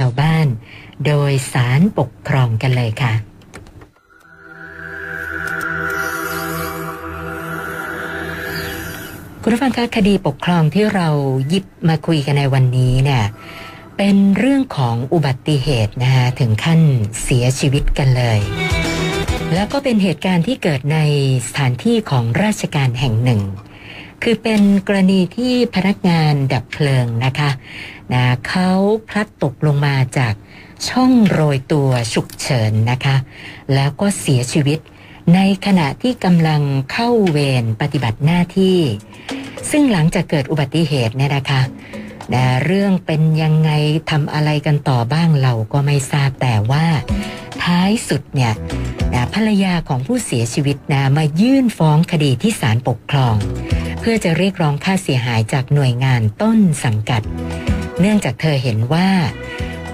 ชาวบ้าน โดยสารปกครองกันเลยค่ะคุณผู้ฟังคะคดีปกครองที่เราหยิบมาคุยกันในวันนี้เนี่ยเป็นเรื่องของอุบัติเหตุนะคะถึงขั้นเสียชีวิตกันเลย แล้วก็เป็นเหตุการณ์ที่เกิดในสถานที่ของราชการแห่งหนึ่ง คือเป็นกรณีที่พนักงานดับเพลิงนะคะนะเขาพลัดตกลงมาจากช่องโรยตัวฉุกเฉินนะคะ แล้วก็เสียชีวิตในขณะที่กำลังเข้าเวรปฏิบัติหน้าที่ ซึ่งหลังจากเกิดอุบัติเหตุเนี่ยนะคะนะเรื่องเป็นยังไงทำอะไรกันต่อบ้างเราก็ไม่ทราบแต่ว่า ท้ายสุดเนี่ยนะภรรยาของผู้เสียชีวิตนะมายื่นฟ้องคดีที่ศาลปกครอง พื่อจะเรียกร้องค่าเสียหายจากหน่วยงานต้นสังกัด เนื่องจากเธอเห็นว่า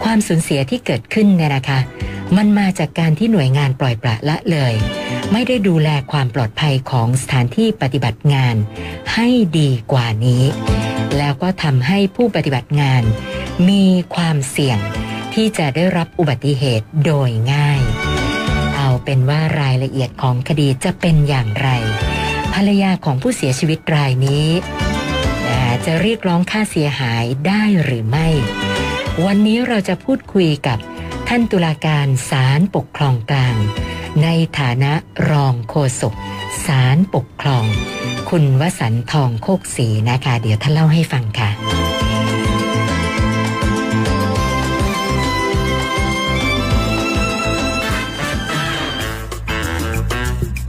ความสูญเสียที่เกิดขึ้นเนี่ยนะคะ มันมาจากการที่หน่วยงานปล่อยปละละเลย ไม่ได้ดูแลความปลอดภัยของสถานที่ปฏิบัติงาน ให้ดีกว่านี้ แล้วก็ทำให้ผู้ปฏิบัติงาน มีความเสี่ยงที่จะได้รับอุบัติเหตุโดยง่าย เอาเป็นว่ารายละเอียดของคดีจะเป็นอย่างไร ภรรยาของผู้เสียชีวิตรายนี้ จะเรียกร้องค่าเสียหายได้หรือไม่ วันนี้เราจะพูดคุยกับท่านตุลาการศาลปกครองกลาง ในฐานะรองโฆษกศาลปกครอง คุณวสันทองโคกศรีนะคะ เดี๋ยวท่านเล่าให้ฟังค่ะ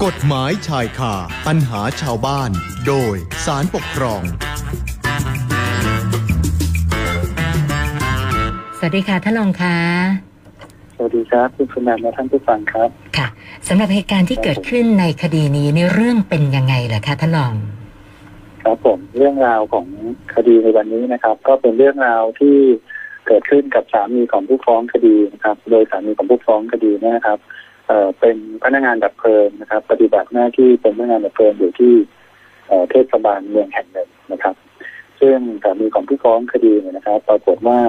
กฎหมายชายคาปัญหาชาวบ้าน โดยสารปกครอง สวัสดีค่ะท่านรองคะสวัสดีครับคุณสุนันท์และท่านผู้ฟังครับ ค่ะสำหรับเหตุการณ์ที่เกิดขึ้นในคดีนี้ในเรื่องเป็นยังไงเหรอคะท่านรองครับผมเรื่องราวของคดีในวันนี้นะครับ ก็เป็นเรื่องราวที่เกิดขึ้นกับสามีของผู้ฟ้องคดีนะครับ โดยสามีของผู้ฟ้องคดีเนี่ยนะครับ เอ่อเป็นพนักงานดับเพลิงนะครับ ปฏิบัติหน้าที่เป็นพนักงานดับเพลิงอยู่ที่เอ่อเทศบาลเมืองแห่งหนึ่งนะครับ ซึ่งสามีของผู้ฟ้องคดีเนี่ยนะครับ ปรากฏว่า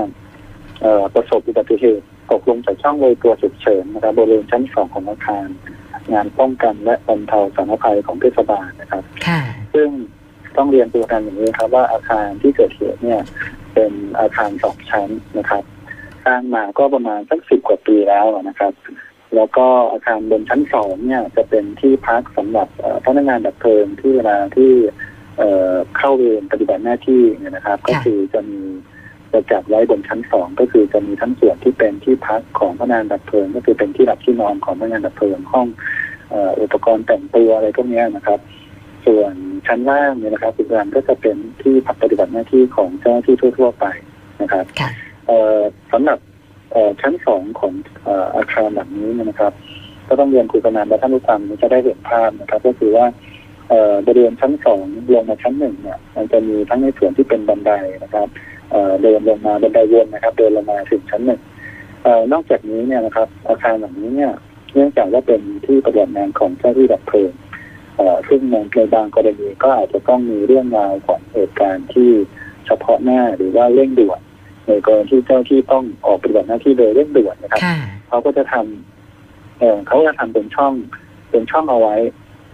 เอ่อประสบอุบัติเหตุตกลงจากช่องโรยตัวฉุกเฉินนะครับบริเวณชั้นสองของอาคาร งานป้องกันและบรรเทาสาธารณภัยของเทศบาลนะครับค่ะซึ่งต้องเรียนตัวกันอย่างนี้ครับ ว่าอาคารที่เกิดเหตุเนี่ย เป็นอาคารสองชั้นนะครับสร้างมาก็ประมาณสักสิบกว่าปีแล้วนะครับ แล้วก็อาคารบนชั้นสองเนี่ยจะเป็นที่พักสำหรับเอ่อพนักงานดับเพลิงที่เวลาที่เอ่อเข้าเวรปฏิบัติหน้าที่เนี่ยนะครับ ก็คือจะมีจะจัดไว้บนชั้นสองก็คือจะมีทั้งส่วนที่เป็นที่พักของพนักงานดับเพลิง ก็คือเป็นที่หลับที่นอนของพนักงานดับเพลิงห้องเอ่ออุปกรณ์แต่งตัวอะไรพวกเนี้ยนะครับ ส่วนชั้นล่างเนี่ยนะครับอีกอันก็จะเป็นที่พักปฏิบัติหน้าที่ของเจ้าหน้าที่ทั่ว ๆ ไปนะครับค่ะเอ่อสำหรับเอ่อ ชั้นสองของอาคารหลังนี้นะครับก็ต้องเรียนคุยกันนานและท่านผู้ฟังจะได้เห็นภาพนะครับ ก็คือว่าบริเวณชั้นสองลงมาชั้นหนึ่งเนี่ยมันจะมีทั้งในส่วนที่เป็นบันไดนะครับเดินลงมาบันไดวนนะครับเดินลงมาถึงชั้นหนึ่งอนอกจากนี้เนี่ยนะครับ อาคารหลังนี้เนี่ยเนื่องจากว่าเป็นที่ปฏิบัติงานของเจ้าที่ดับเพลิงซึ่งในในบางกรณีก็อาจจะต้องมีเรื่องราวของเหตุการณ์ที่เฉพาะหน้าหรือว่าเร่งด่วน ในกรณีที่เจ้าหน้าที่ต้องออกปฏิบัติหน้าที่โดยเร่งด่วนนะครับค่ะเขาก็จะทำเอ่อเขาจะทำเป็นช่องเป็นช่องเอาไว้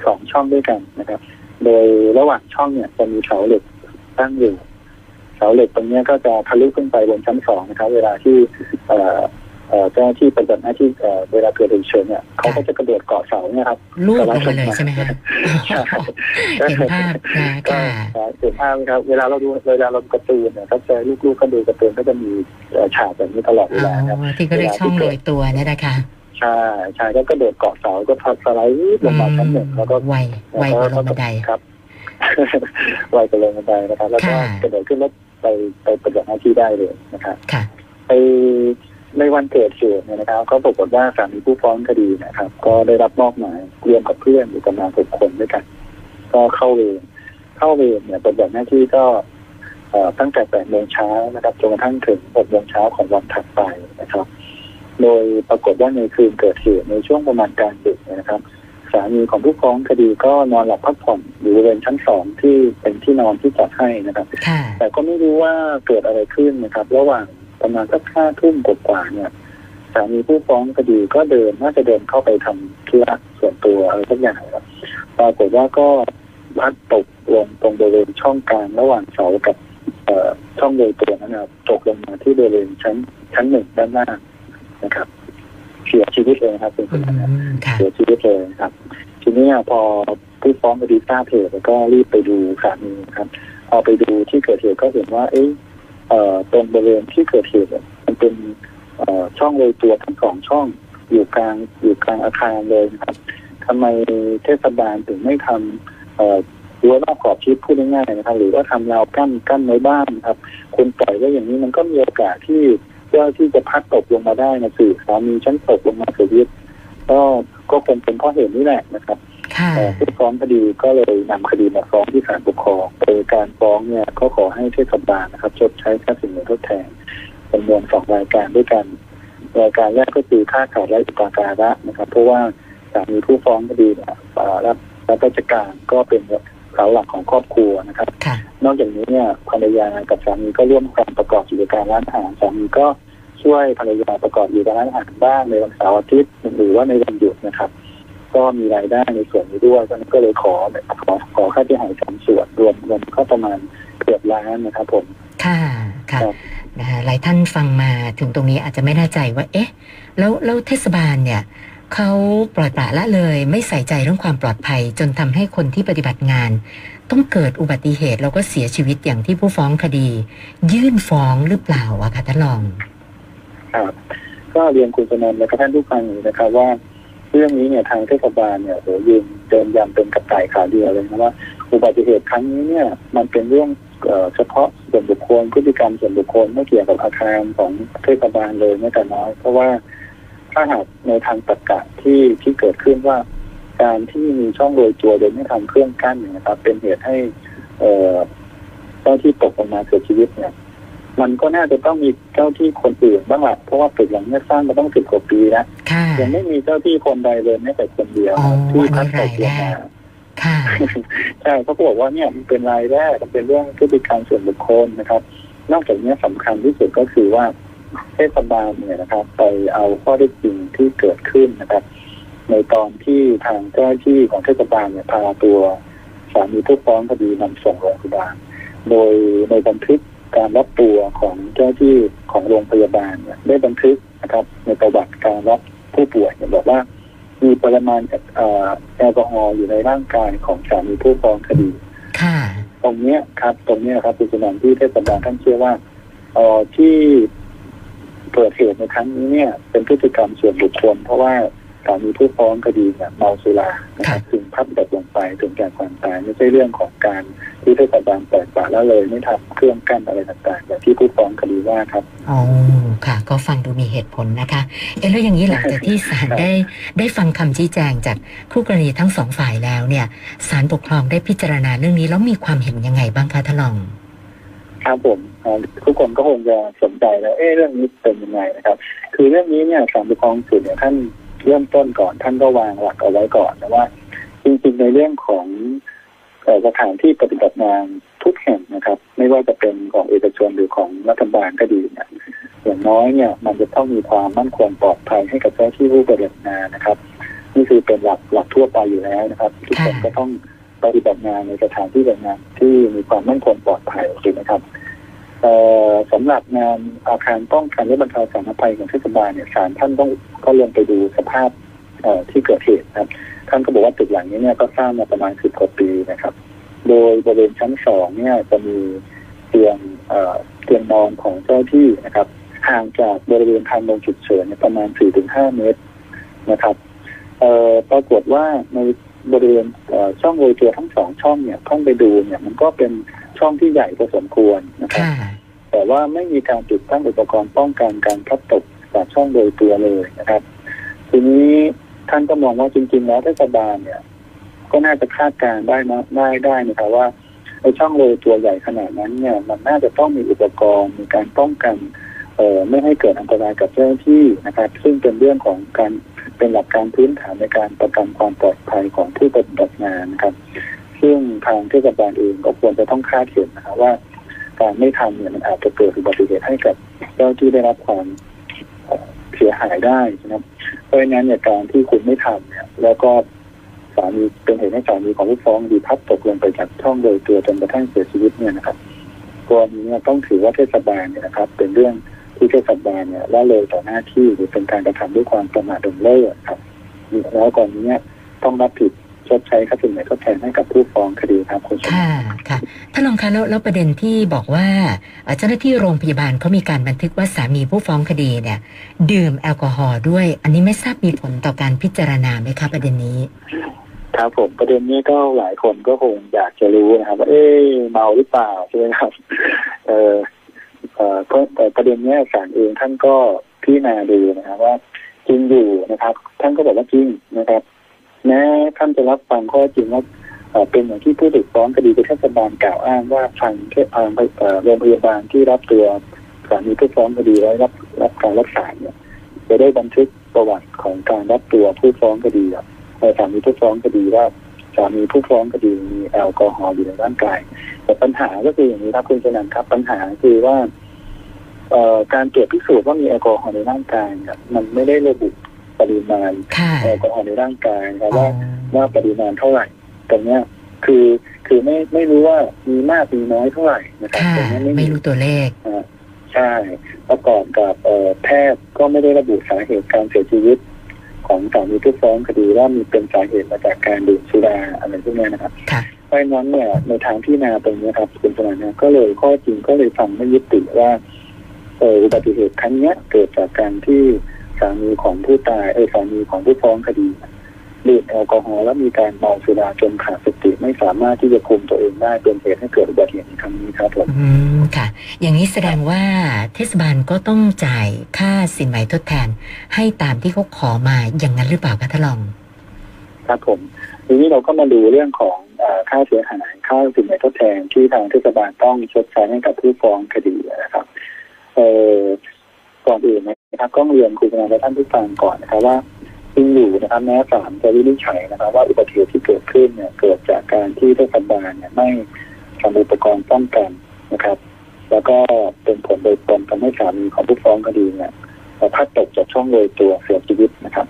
สองช่องด้วยกันนะครับ โดยระหว่างช่องเนี่ยจะมีเสาเหล็กตั้งอยู่เสาเหล็กตรงเนี้ยก็จะทะลุขึ้นไปบนชั้นสองนะครับ เวลาที่ เอ่อเอ่อเจ้าหน้าที่ปฏิบัติหน้าที่เอ่อเวลาเกิดเหตุฉุกเฉินเนี่ยเขาก็จะกระโดดเกาะเสาเนี่ยครับลูดลงมาเลยใช่ไหมคะใช่เห็นภาพนะก็ค่ะเห็นภาพไหมครับ เวลาเราดูเวลาเราดูการ์ตูนเนี่ยถ้าเจอลูกๆก็ดูการ์ตูนก็จะมีเอ่อฉากแบบนี้ตลอดเวอ๋ลาครับอที่เขาเรียกช่องโรยตัวเนี่ยนะคะใช่ใช่ก็กระโดดเกาะเสาก็พัดสไลด์ลงมาชั้นหนึ่งแล้วก็ไวไวกว่าลงบันไดครับไวกว่าลงบันไดนะครับ แล้วก็ค่ะกระโดดขึ้นรถไปไปปฏิบัติหน้าที่ได้เลยนะครับค่ะไป ในวันเกิดเหตุเนี่ยนะครับ ก็ปรากฏว่าสามีผู้ฟ้องคดีนะครับ ก็ได้รับมอบหมายรวมกับเพื่อนอยู่ประมาณหกคนด้วยกัน ก็เข้าเวรเข้าเวรเนี่ยปฏิบัติหน้าที่ก็เอ่อตั้งแต่แปดโมงเช้านะครับจนกระทั่งถึงหกโมงเช้าของวันถัดไปนะครับ โดยปรากฏว่าในคืนเกิดเหตุในช่วงประมาณกลางดึกเนี่ยนะครับ สามีของผู้ฟ้องคดีก็นอนหลับพักผ่อนอยู่บริเวณชั้นสองที่เป็นที่นอนที่จัดให้นะครับค่ะแต่ก็ไม่รู้ว่าเกิดอะไรขึ้นนะครับ ระหว่าง ประมาณสักห้าทุ่มกว่าๆเนี่ยสามีผู้ฟ้องคดีก็เดินน่าจะเดินเข้าไปทำธุระส่วนตัวอะไรสักอย่างครับปรากฏว่าก็พลัดตกลงตรงบริเวณช่องกลางระหว่างเสากับเอ่อช่องโดยตัวนั้นนะครับตกลงมาที่บริเวณชั้นชั้นหนึ่งด้านล่างนะครับเสียชีวิตเลยนะครับคุณอืผู้ชมครับมค่ะเสียชีวิตเลยครับ ทีนี้พอผู้ฟ้องคดีทราบเหตุก็รีบไปดูสามีครับพอไปดูที่เกิดเหตุก็เห็นว่า เอ๊ะ เอ่อตรงบริเวณที่เกิดเหตุเนี่ยมันเป็นเอ่อช่องโรยตัวทั้งสองช่องอยู่กลางอยู่กลางอาคารเลยนะครับทำไมเทศบาลถึงไม่ทำเอ่อรั้วรอบขอบชิดพูดง่ายๆนะครับ หรือว่าทำราวกั้นกั้นไว้บ้างครับคุณปล่อยไว้อย่างนี้มันก็มีโอกาสที่เจ้าที่จะพัดตกลงมาได้นะสื่อสามีฉันตกลงมาเสียชีวิตก็ก็คงเป็นเพราะเหตุนี้แหละนะครับ ผู้ฟ้องคดีก็เลยนำคดีมาฟ้องที่ศาลปกครองโดยการฟ้องเนี่ยก็ขอให้เทศบาลนะครับชดใช้ค่าสินไหมทดแทนจำนวนสองรายการด้วยกันรายการแรกก็คือค่าขาดไร้อุปการะนะครับเพราะว่าสามีผู้ฟ้องคดีเนี่ยเอ่อรับรับราชการก็เป็นเสาหลักของครอบครัวนะครับค่ะนอกจากนี้เนี่ยภรรยากับสามีก็ร่วมกันประกอบกิจการร้านอาหารสามีก็ช่วยภรรยาประกอบกิจการร้านอาหารบ้างในวันเสาร์อาทิตย์หรือว่าในวันหยุดนะครับ ก็มีรายได้ในส่วนนี้ด้วยเพราะฉะนั้นก็เลยขอขอขอค่าที่หายสามส่วนรวมเงินก็ประมาณเกือบล้านนะครับผม ค่ะค่ะครับนะคะหลายท่านฟังมาถึงตรงนี้อาจจะไม่แน่ใจว่า เอ๊ะ แล้วแล้วเทศบาลเนี่ยเขาปล่อยปละละเลย ไม่ใส่ใจเรื่องความปลอดภัย จนทำให้คนที่ปฏิบัติงาน ต้องเกิดอุบัติเหตุ แล้วก็เสียชีวิตอย่างที่ผู้ฟ้องคดี ยื่นฟ้องหรือเปล่าอะคะท่านรอง ครับ ก็เรียนคุณสนนท์และก็ท่านผู้ฟังอยู่นะครับว่า เรื่องนี้เนี่ยทางเทศบาลเนี่ยโหยืนเดินยันเป็นกระต่ายขาเดียวเลยนะว่าอุบัติเหตุครั้งนี้เนี่ยมันเป็นเรื่องเฉพาะส่วนบุคคลพฤติกรรมส่วนบุคคลไม่เกี่ยวกับอาคารของเทศบาลเลยแม้แต่น้อย เพราะว่าถ้าหากในทางตรรกะที่ที่เกิดขึ้นว่า การที่มีช่องโรยตัวโดยไม่ทำเครื่องกั้นเนี่ยนะครับ เป็นเหตุให้ เอ่อเจ้าที่ตกลงมาเสียชีวิตเนี่ย มันก็น่าจะต้องมีเจ้าที่คนอื่นบ้างแหละเพราะว่าตึกหลังเนี้สร้างมาต้องสิบกว่าปีแล้วค่ะยังไม่มีเจ้าที่คนใดเลยแม้แต่คนเดียวอ๋อที่พัดตกลงอันนี้รายแรมากค่ะใช่เขาก็บอกว่าเนี่ยมันเป็นรายแรกมันเป็นเรื่องพฤติกรรมส่วนบุคคลนะครับ นอกจากนี้สำคัญที่สุดก็คือว่าเทศบาลเนี่ยนะครับ ไปเอาข้อได้จริงที่เกิดขึ้นนะครับ ในตอนที่ทางเจ้าหน้าที่ของเทศบาลเนี่ยพาตัวสามีผู้ฟ้องคดีนำส่งโรงพยาบาลโดยในบันทึก การรับตัวของเจ้าหน้าที่ของโรงพยาบาลเนี่ยได้บันทึกนะครับ ในประวัติการรับผู้ป่วยเนี่ยบอกว่า มีปริมาณเอ่อแอลกอฮอล์อยู่ในร่างกายของสามีผู้ฟ้องคดีค่ะตรงเนี้ยครับ ตรงเนี้ยครับคุณสนันที่เทศบาลท่านเชื่อว่าเอ่อที่เกิดเหตุในครั้งนี้เนี่ย เป็นพฤติกรรมส่วนบุคคล เพราะว่าสามีผู้ฟ้องคดีเนี่ยเมาสุรานะครับถึง พัดตกลงไปถึงแก่ความตายไม่ใช่เรื่องของการที่เทศบาลปล่อยปละละเลยไม่ทำเครื่องกั้นอะไรต่างๆอย่างที่ผู้ฟ้องคดีว่าครับอ๋อค่ะ ก็ฟังดูมีเหตุผลนะคะเอ๊ะแล้วอย่างนี้หลังจากที่ศาลครับได้ได้ฟังคำชี้แจงจากคู่กรณีทั้งสองฝ่ายแล้วเนี่ยศาลปกครองได้พิจารณาเรื่องนี้แล้วมีความเห็นยังไงบ้างคะท่านรองครับผมอ่าทุกคนก็คงจะสนใจแล้วเอ๊ะเรื่องนี้เป็นยังไงนะครับ คือเรื่องนี้เนี่ยศาลปกครองสูงเนี่ยท่านเริ่มต้นก่อนท่านก็วางหลักเอาไว้ก่อนนะว่า จริงๆในเรื่องของสถานที่ปฏิบัติงานทุกแห่งนะครับ ไม่ว่าจะเป็นของเอกชนหรือของรัฐบาลก็ดีเนี่ยอย่างน้อยเนี่ยมันจะต้องมีความมั่นคงปลอดภัยให้กับเจ้าที่ผู้ปฏิบัติงานนะครับ นี่คือเป็นหลักหลักทั่วไปอยู่แล้วนะครับ ทุกคนก็ต้องปฏิบัติงานในสถานที่ปฏิบัติงานที่มีความมั่นคงปลอดภัยถูกไหมครับสำหรับงานอาคารป้องกันและบรรเทาสาธารณภัยของเทศบาลเนี่ยศาลท่านต้องก็ลงไปดูสภาพ ที่เกิดเหตุนะครับท่านก็บอกว่าตึกหลังนี้เนี่ยก็สร้างมาประมาณสิบกว่าปีนะครับ โดยบริเวณชั้นสองเนี่ยจะมีเตียงเอ่อเตียงนอนของเจ้าหน้าที่นะครับห่างจากบริเวณทางลงฉุกเฉินเนี่ยประมาณสี่ถึงห้าเมตรนะครับเอ่อปรากฏว่าในบริเวณเอ่อช่องโรยตัวทั้งสองช่องเนี่ยท่านไปดูเนี่ยมันก็เป็นช่องที่ใหญ่พอสมควรนะครับค่ะแต่ว่าไม่มีการติดตั้งอุปกรณ์ป้องกันการพลัดตกจากช่องโดยตัวเลยนะครับ ทีนี้ ท่านก็มองว่าจริงๆแล้วเทศบาลเนี่ย ก็น่าจะคาดการได้นะได้ได้นะครับว่าไอ้ช่องโรยตัวใหญ่ขนาดนั้นเนี่ยมันน่าจะต้องมีอุปกรณ์มีการป้องกันเอ่อไม่ให้เกิดอันตรายกับเจ้าหน้าที่นะครับ ซึ่งเป็นเรื่องของการเป็นหลักการพื้นฐานในการประกันความปลอดภัยของผู้ปฏิบัติงานนะครับ ซึ่งทางเทศบาลเองก็ควรจะต้องคาดเห็นนะครับว่า การไม่ทำเนี่ยมันอาจจะเกิดอุบัติเหตุให้กับเจ้าที่ได้รับความ เสียหายได้นะครับ เพราะฉะนั้นเนี่ยการที่คุณไม่ทำเนี่ย แล้วก็สามีเป็นเหตุให้สามีของผู้ฟ้องดีพัดตกลงไปจากช่องโดยตัวจนกระทั่งเสียชีวิตเนี่ยนะครับกรณีเนี่ยต้องถือว่าเทศบาลเนี่ยนะครับ เป็นเรื่องที่เทศบาลเนี่ยละเลยต่อหน้าที่หรือเป็นการกระทำด้วยความประมาทดนเล่ครับแล้วก่อนนี้เนี่ยต้องรับผิด ชดใช้ค่าสินไหมทดแทนให้กับผู้ฟ้องคดีครับคุณชมค่ะค่ะท่านรองคะแล้วแล้วประเด็นที่บอกว่าเอ่อเจ้าหน้าที่โรงพยาบาลเขามีการบันทึกว่าสามีผู้ฟ้องคดีเนี่ย ดื่มแอลกอฮอล์ด้วย อันนี้ไม่ทราบมีผลต่อการพิจารณาไหมคะประเด็นนี้ครับผมประเด็นนี้ก็หลายคนก็คงอยากจะรู้นะครับว่าเอ๊ะเมาหรือเปล่าใช่ไหมครับ เออเออก็แต่ประเด็นเนี้ยศาลเองท่านก็พิจารณาดูนะครับว่าจริงอยู่นะครับ ท่านก็บอกว่าจริงนะครับ แม้ท่านจะรับฟังข้อจริงว่าเป็นอย่างที่ผู้ถูกฟ้องคดีเป็นเทศบาลกล่าวอ้างว่าทางเทางโรงพยาบาลที่รับตัวสามีผู้ฟ้องคดีไว้รับรับการรักษาเนี่ยจะได้บันทึกประวัติของการรับตัวผู้ฟ้องคดีในสามีผู้ฟ้องคดีว่าสามีผู้ฟ้องคดีมีแอลกอฮอล์อยู่ในร่างกาย แต่ปัญหาก็คืออย่างนี้ครับคุณชนันครับ ปัญหาคือว่าการตรวจพิสูจน์ว่ามีแอลกอฮอล์ในร่างกายเนี่ยมันไม่ได้ระบุ ปริมาณค่ะแอลกอฮอล์ในร่างกายนะครับอ๋อว่าว่าปริมาณเท่าไหร่ตรงเนี้ยคือคือไม่ไม่รู้ว่ามีมากมีน้อยเท่าไหร่นะครับค่ะตรงนี้ไม่ไม่มีรู้ตัวเลขอ่าใช่ประกอบกับเอ่อแพทย์ก็ไม่ได้ระบุสาเหตุการเสียชีวิต ของสามีผู้ฟ้องคดีว่ามีเป็นสาเหตุมาจากการดื่มสุราอะไรพวกเนี้ยนะครับค่ะเพราะฉะนั้นเนี่ยในทางที่นาตรงนี้ครับคุณสมานเนี่ยก็เลยข้อจริงก็เลยฟังไม่ยึดติว่าเอออุบัติเหตุครั้งเนี้ยเกิดจากการที่ สามีของผู้ตายเออสามีของผู้ฟ้องคดีดื่มแอลกอฮอล์แล้วมีการเมาสุราจนขาดสติไม่สามารถที่จะคุมตัวเองได้เป็นเหตุให้เกิดอุบัติเหตุในครั้งนี้ครับผมอืมค่ะ อย่างนี้แสดงว่าเทศบาลก็ต้องจ่ายค่าสินไหมทดแทน ให้ตามที่เขาขอมาอย่างนั้นหรือเปล่าคะท่านรองครับผมทีนี้เราก็มาดูเรื่องของเออค่าเสียหายค่าสินไหมทดแทนที่ทางเทศบาลต้องชดใช้ให้กับผู้ฟ้องคดีนะครับ เออก่อนอื่นน นะครับก็เรียนคุณนาและท่านผู้ฟังก่อนนะครับว่าจริงอยู่นะครับแม้ศาลจะวินิจฉัยนะครับ ว่าอุบัติเหตุที่เกิดขึ้นเนี่ยเกิดจากการที่เทศบาลเนี่ยไม่ทำอุปกรณ์ป้องกันนะครับ แล้วก็เป็นผลโดยตรงทำให้สามีของผู้ฟ้องคดีเนี่ยพลัดตกจากช่องโรยตัวเสียชีวิตนะครับ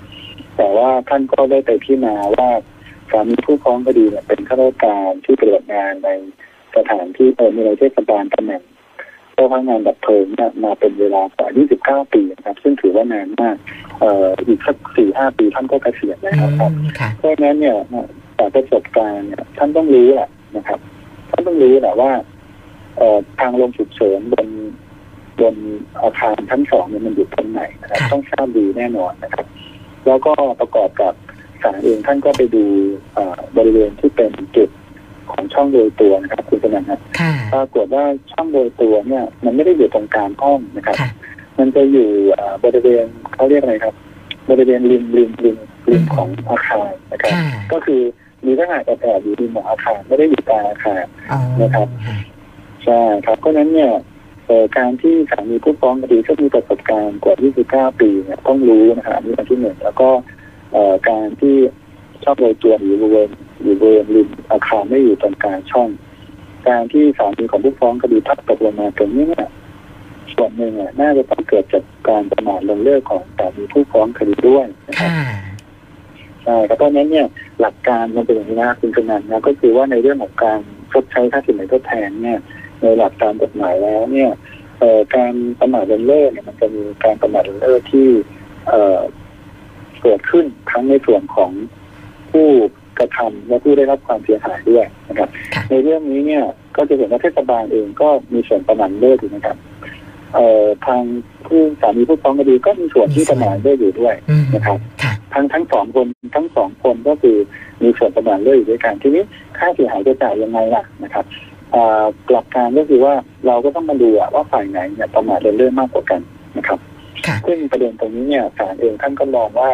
แต่ว่าท่านก็ได้ไปพิจารณาว่าสามีผู้ฟ้องคดีเนี่ยเป็นข้าราชการที่ปฏิบัติงานในสถานที่เออในเทศบาลตำแหน่ง พนักงานดับเพลิงเนี่ยมาเป็นเวลากว่า 29 ปีนะครับ ซึ่งถือว่านานมากเอ่ออีกสักสี่ห้าปีท่านก็เกษียณอืแล้วครับมค่ะเพราะฉะนั้นเนี่ยจากประสบการณ์เนี่ยท่านต้องรู้แหละนะครับ ท่านต้องรู้แหละว่าเอ่อทางลงฉุกเฉินบนบนอาคารชั้นสองเนี่ยมันอยู่ตรงไหนนะครับค่ะต้องทราบดีแน่นอนนะครับ แล้วก็ประกอบกับศาลเองท่านก็ไปดูเอ่อบริเวณที่เป็นจุด ของช่องโดยตัวนะครับคุณสนันครับค่ะปรากฏว่าช่องโดยตัวเนี่ย มันไม่ได้อยู่ตรงกลางห้องนะครับค่ะมันจะอยู่อ่าบริเวณเขาเรียกอะไรครับ บริเวณริมริมริมริมของอาคารนะครับค่ะก็คือมีทหารแอบๆอยู่ริมของอาคารไม่ได้อยู่กลางอาคารอ๋อนะครับค่ะใช่ครับเพราะฉะนั้นเนี่ยเอ่อการที่สามีผู้ฟ้องคดีก็มีประสบการณ์กว่า 29 ปีเนี่ยต้องรู้นะครับอันนี้อันที่หนึ่งแล้วก็เอ่อการที่ ชอบโรยตัวอยู่บริเวณอยู่บริเวณริมอาคารไม่อยู่ตรงกลางช่อง การที่สามีของผู้ฟ้องคดีพลัดตกลงมาตรงนี้เนี่ยส่วนหนึ่งอะน่าจะต้องเกิดจากการประมาทลงเลิกของสามีผู้ฟ้องคดีด้วยนะครับค่ะใช่ครับเพราะฉะนั้นเนี่ยหลักการมันเป็นอย่างนี้นะคุณกนันนะก็คือว่าในเรื่องของการชดใช้ค่าสินไหมทดแทนเนี่ยในหลักการกฎหมายแล้วเนี่ยเอ่อการประมาทเลินเล่อเนี่ยมันจะมีการประมาทเลินเล่อที่เอ่อเกิดขึ้นทั้งในส่วนของ ผู้กระทำและผู้ได้รับความเสียหายด้วยนะครับค่ะในเรื่องนี้เนี่ยก็จะเห็นว่าเทศบาลเองก็มีส่วนประมาทเลิศถูกไหมครับเอ่อทางผู้สามีผู้ฟ้องคดีก็มีส่วนที่ประมาทเลิศอยู่ด้วยอืมนะครับค่ะทั้งทั้งสองคนทั้งสองคนก็คือมีส่วนประมาทเลิศอยู่ด้วยกันทีนี้ค่าเสียหายจะจ่ายยังไงล่ะนะครับอ่าหลักการก็คือว่าเราก็ต้องมาดูอะว่าฝ่ายไหนเนี่ยประมาทเลินเล่อมากกว่ากันนะครับค่ะซึ่งประเด็นตรงนี้เนี่ยศาลเองท่านก็มองว่า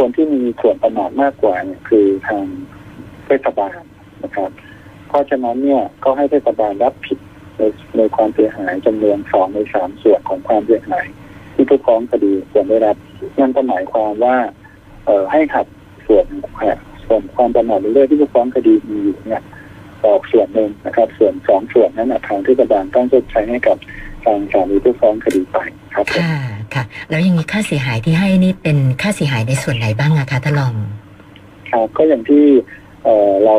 คนที่มีส่วนประมาทมากกว่าเนี่ยคือทางเทศบาลนะครับ เพราะฉะนั้นเนี่ยก็ให้เทศบาลรับผิดในในความเสียหายจำนวนสองในสามส่วนของความเสียหาย ที่ผู้ฟ้องคดีควรได้รับนั่นก็หมายความว่า เออให้หักส่วนส่วนความประมาทเรื่อยที่ผู้ฟ้องคดีมีอยู่เนี่ยออกส่วนหนึ่งนะครับ ส่วนสองส่วนนั้นทางเทศบาลต้องชดใช้ให้กับ ทางศาลมีผู้ฟ้องคดีไปครับผมค่ะค่ะ แล้วอย่างนี้ค่าเสียหายที่ให้นี่เป็นค่าเสียหายในส่วนไหนบ้างอะคะท่านรองครับก็อย่างที่เอ่อเรา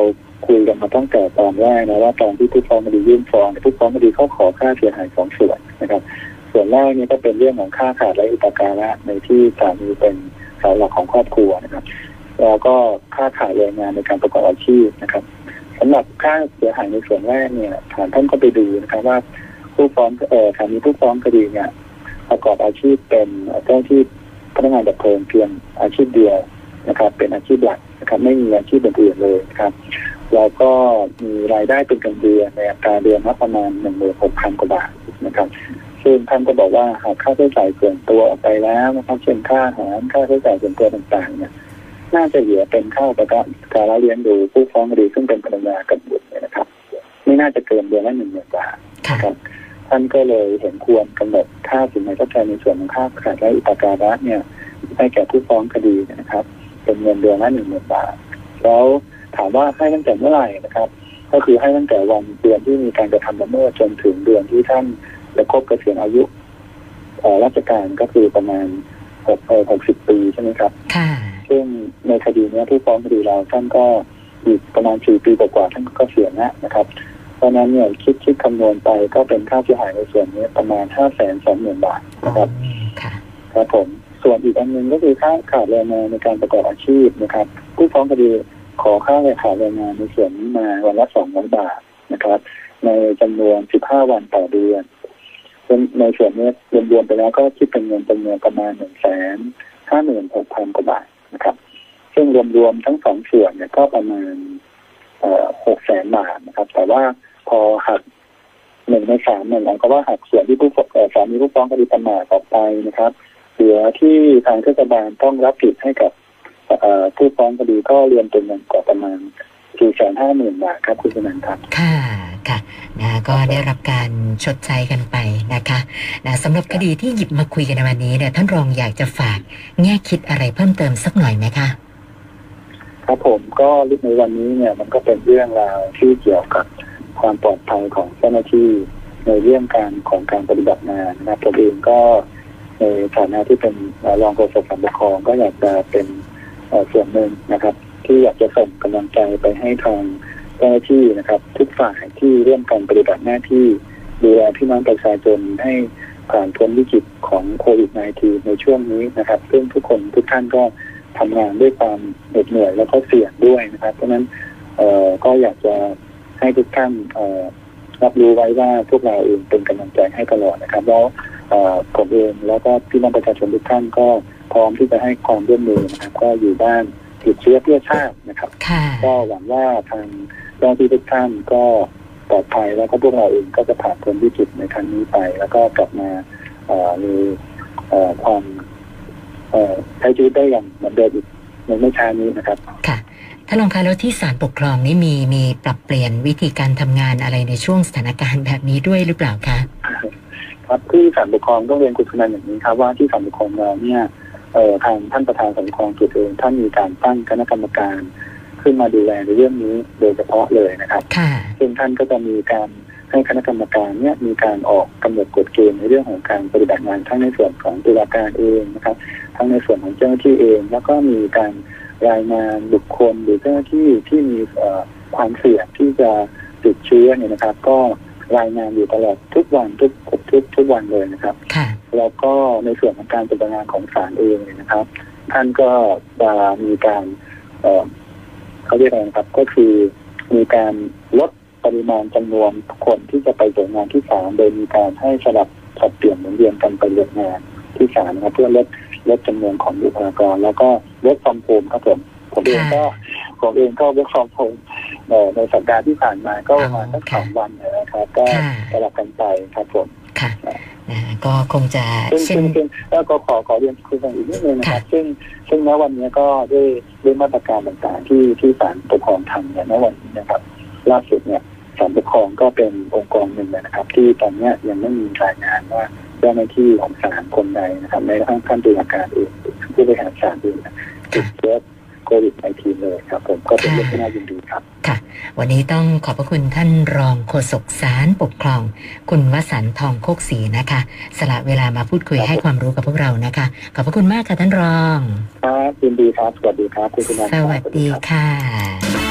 คุยกันมาตั้งแต่ตอนแรกนะว่าตอนที่ผู้ฟ้องคดียื่นฟ้องเนี่ยผู้ฟ้องคดีเขาขอค่าเสียหายสองส่วนนะครับ ส่วนแรกนี่ก็เป็นเรื่องของค่าขาดและอุปการะในที่สามีเป็นเสาหลักของครอบครัวนะครับแล้วก็ค่าขาดแรงงานในการประกอบอาชีพนะครับสำหรับค่าเสียหายในส่วนแรกเนี่ยฐานท่านก็ไปดูนะครับว่า ผู้ฟ้องเอ่อสามีผู้ฟ้องคดีเนี่ยประกอบอาชีพเป็นเจ้าที่พนักงานดับเพลิงเพียงอาชีพเดียวนะครับ เป็นอาชีพหลักนะครับ ไม่มีอาชีพอื่นเลยนะครับแล้วก็มีรายได้เป็นเงินเดือนในอัตราเดือนละประมาณหนึ่งหมื่นหกพันกว่าบาทนะครับ ซึ่งท่านก็บอกว่าหากค่าใช้จ่ายส่วนตัวออกไปแล้วนะครับเช่นค่าอาหารค่าใช้จ่ายส่วนตัวต่างๆ เนี่ยน่าจะเหลือเป็นค่าประการเลี้ยงดูผู้ฟ้องคดีซึ่งเป็นภรรยากับบุตรเนี่ยนะครับ ไม่น่าจะเกินเดือนละหนึ่งหมื่นบาทค่ะครับ ท่านก็เลยเห็นควรกำหนดค่าสินไหมทดแทนในส่วนของค่าขาดและอุปการะเนี่ยให้แก่ผู้ฟ้องคดีเนยนะครับ เป็นเงินเดือนละหนึ่งหมื่นบาทแล้วถามว่าให้ตั้งแต่เมื่อไหร่นะครับ ก็คือให้ตั้งแต่วันเดือนที่มีการกระทำละเมิดจนถึงเดือนที่ท่านจะครบเกษียณอายุเอ่อราชการก็คือประมาณหกเอ่อหกสิบปีใช่ไหมครับค่ะซึ่งในคดีเนี้ยผู้ฟ้องคดีเราท่านก็อีกประมาณสี่ปีกว่าๆท่านก็เกษียณแล้วนะครับ เพราะฉะนั้นเนี่ยคิดคิดคำนวณไปก็เป็นค่าเสียหายในส่วนนี้ประมาณห้าแสนสองหมื่นบาทอ๋อนะครับค่ะครับผมส่วนอีกอันหนึ่งก็คือค่าขาดแรงงานในการประกอบอาชีพนะครับ ผู้ฟ้องคดีขอค่าขาดแรงงานในส่วนนี้มาวันละสองร้อยบาทนะครับ ในจำนวนสิบห้าวันต่อเดือนซึ่งในส่วนนี้รวมๆไปแล้วก็คิดเป็นเงินจำนวนประมาณหนึ่งแสนห้าหมื่นหกพันกว่าบาทนะครับ ซึ่งรวมๆทั้งสองส่วนเนี่ยก็ประมาณหกแสนบาทนะครับ แต่ว่า พอหักหนึ่งในสามเนี่ยหมายความว่าหักส่วนที่ผู้ฟ้องเอ่อสามีผู้ฟ้องคดีประมาทออกไปนะครับเหลือที่ทางเทศบาลต้องรับผิดให้กับเอ่อผู้ฟ้องคดีก็รวมเป็นเงินกว่าประมาณสี่แสนห้าหมื่นบาทครับคุณสนันท์ครับ ค่ะค่ะนะก็ได้รับการชดใช้กันไปนะคะนะสำหรับคดีที่หยิบมาคุยกันในวันนี้เนี่ยท่านรองอยากจะฝากแง่คิดอะไรเพิ่มเติมสักหน่อยไหมคะครับผมก็ในวันนี้เนี่ยมันก็เป็นเรื่องราวที่เกี่ยวกับ ความปลอดภัยของเจ้าหน้าที่ในเรื่องการของการปฏิบัติงานนะครับตัวเองก็ในฐานะที่เป็นรองโฆษกสำนักปกคองก็อยากจะเป็นส่วนหนึ่งนะครับ ที่อยากจะส่งกำลังใจไปให้ทางเจ้าหน้าที่นะครับ ทุกฝ่ายที่ร่วมกันปฏิบัติหน้าที่ดูแลพี่น้องประชาชนให้ผ่านพ้นวิกฤตของโควิด -19 ในช่วงนี้นะครับ ซึ่งทุกคนทุกท่านก็ทำงานด้วยความเหน็ดเหนื่อยแล้วก็เสี่ยงด้วยนะครับ เพราะฉะนั้นก็อยากจะ ให้ทุกท่านเอ่อรับรู้ไว้ว่าพวกเราเองเป็นกำลังใจให้ตลอดนะครับแล้วเอ่อผมเองแล้วก็พี่น้องประชาชนทุกท่านก็พร้อมที่จะให้ความร่วมมือนะครับก็อยู่บ้านหยุดเชื้อเพื่อชาตินะครับค่ะก็หวังว่าทางเจ้าหน้าที่ทุกท่านก็ปลอดภัยแล้วก็พวกเราเองก็จะผ่านพ้นวิกฤตในครั้งนี้ไป แล้วก็กลับมาเอ่อมีเอ่อความเอ่อใช้ชีวิตได้อย่างเหมือนเดิมอีกในไม่ช้านี้นะครับค่ะ ท่านรองคะแล้วที่ศาลปกครองนี่มีมีปรับเปลี่ยนวิธีการทำงานอะไรในช่วงสถานการณ์แบบนี้ด้วยหรือเปล่าคะครับที่ศาลปกครองต้องเรียนคุณสุนันท์อย่างนี้ครับว่าที่ศาลปกครองเราเนี่ยเอ่อทางท่านประธานศาลปกครองจุดเองท่านมีการตั้งคณะกรรมการ ขึ้นมาดูแลในเรื่องนี้โดยเฉพาะเลยนะครับค่ะซึ่งท่านก็จะมีการให้คณะกรรมการเนี่ยมีการออกกำหนดกฎเกณฑ์ในเรื่องของการปฏิบัติงานทั้งในส่วนของตุลาการเองนะครับ ทั้งในส่วนของเจ้าหน้าที่เอง แล้วก็มีการ รายงานบุคคลหรือเจ้าหน้าที่ที่มีเอ่อความเสี่ยงที่จะติดเชื้อเนี่ยนะครับ ก็รายงานอยู่ตลอดทุกวันทุกทุกทุกวันเลยนะครับค่ะแล้วก็ในส่วนของการปฏิบัติงานของศาลเองเนี่ยนะครับ ท่านก็จะมีการเอ่อเขาเรียกอะไรนะครับ ก็คือมีการลดปริมาณจำนวนคนที่จะไปตรวจงานที่ศาลโดยมีการให้สลับสับเปลี่ยนหมุนเวียนกันไปเรียนงานที่ศาลนะครับเพื่อลด ลดจำนวนของบุคลากร แล้วก็ลดความโฮมครับผมผมเองก็ผมเองก็ลดความโฮมเอ่อในสัปดาห์ที่ผ่านมาก็ประมาณสักสองวันนะครับ ก็ค่ะสลับกันไปครับผมค่ะนะก็คงจะซึ่งเช่นซึ่งซึ่งแล้วก็ขอขอเรียนคุณฟังอีกนิดนึงนะครับ ซึ่งซึ่งณวันนี้ก็ด้วยด้วยมาตรการต่างๆ ที่ที่ศาลปกครองทำเนี่ยณวันนี้นะครับล่าสุดเนี่ย ศาลปกครองก็เป็นองค์กรหนึ่งเลยนะครับ ที่ตอนเนี้ยยังไม่มีรายงานว่าเจ้าหน้าที่ของศาลคนใดนะครับในทั้งขั้นตุลาการเองผู้บริหารศาลเองติดเชื้อโควิด -19 เลยครับผมก็เป็นเรื่องที่น่ายินดีครับค่ะ วันนี้ต้องขอบพระคุณท่านรองโฆษกสารปกครอง คุณวสันต์ทองโคกศรีนะคะ สละเวลามาพูดคุยครับให้ความรู้กับพวกเรานะคะ ขอบพระคุณมากค่ะท่านรอง ครับยินดีครับ สวัสดีครับคุณสุนันท์สวัสดีค่ะ